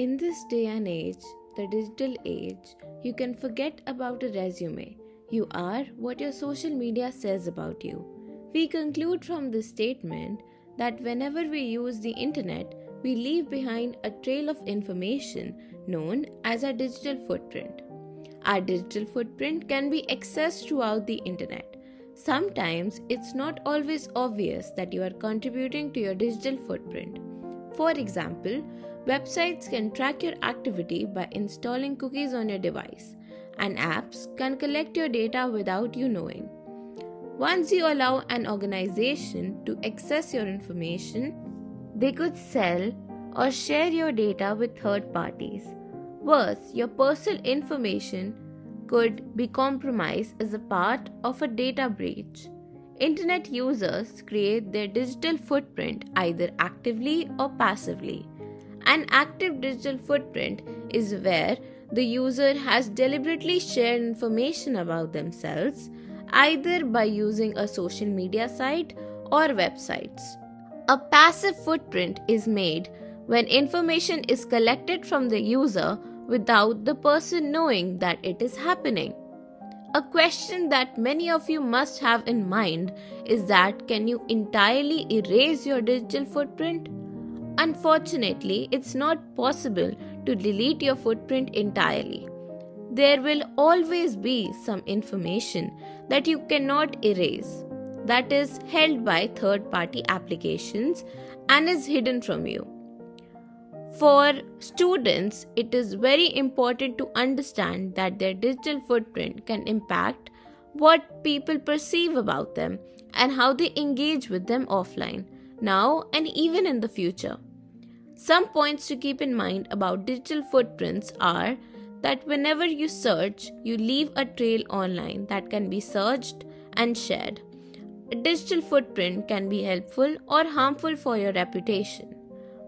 In this day and age, the digital age, you can forget about a resume. You are what your social media says about you. We conclude from this statement that whenever we use the internet, we leave behind a trail of information known as our digital footprint. Our digital footprint can be accessed throughout the internet. Sometimes it's not always obvious that you are contributing to your digital footprint. For example, websites can track your activity by installing cookies on your device and apps can collect your data without you knowing. Once you allow an organization to access your information, they could sell or share your data with third parties. Worse, your personal information could be compromised as a part of a data breach. Internet users create their digital footprint either actively or passively. An active digital footprint is where the user has deliberately shared information about themselves either by using a social media site or websites. A passive footprint is made when information is collected from the user without the person knowing that it is happening. A question that many of you must have in mind is that can you entirely erase your digital footprint? Unfortunately, it's not possible to delete your footprint entirely. There will always be some information that you cannot erase, that is held by third party applications and is hidden from you. For students, it is very important to understand that their digital footprint can impact what people perceive about them and how they engage with them offline, now and even in the future. Some points to keep in mind about digital footprints are that whenever you search, you leave a trail online that can be searched and shared. A digital footprint can be helpful or harmful for your reputation.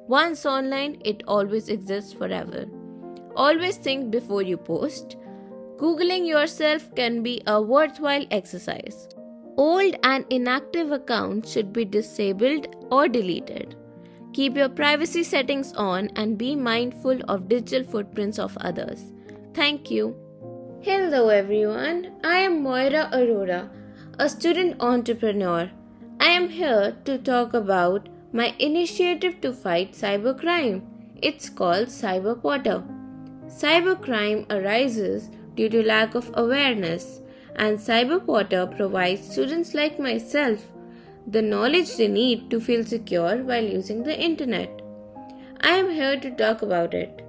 Once online, it always exists forever. Always think before you post. Googling yourself can be a worthwhile exercise. Old and inactive accounts should be disabled or deleted. Keep your privacy settings on and be mindful of digital footprints of others. Thank you. Hello everyone, I am Moira Arora, a student entrepreneur. I am here to talk about my initiative to fight cybercrime. It's called Cyber Potter. Cybercrime arises due to lack of awareness, and Cyber Potter provides students like myself the knowledge they need to feel secure while using the internet. I am here to talk about it.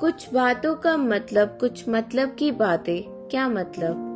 कुछ बातों का मतलब कुछ मतलब की बातें क्या मतलब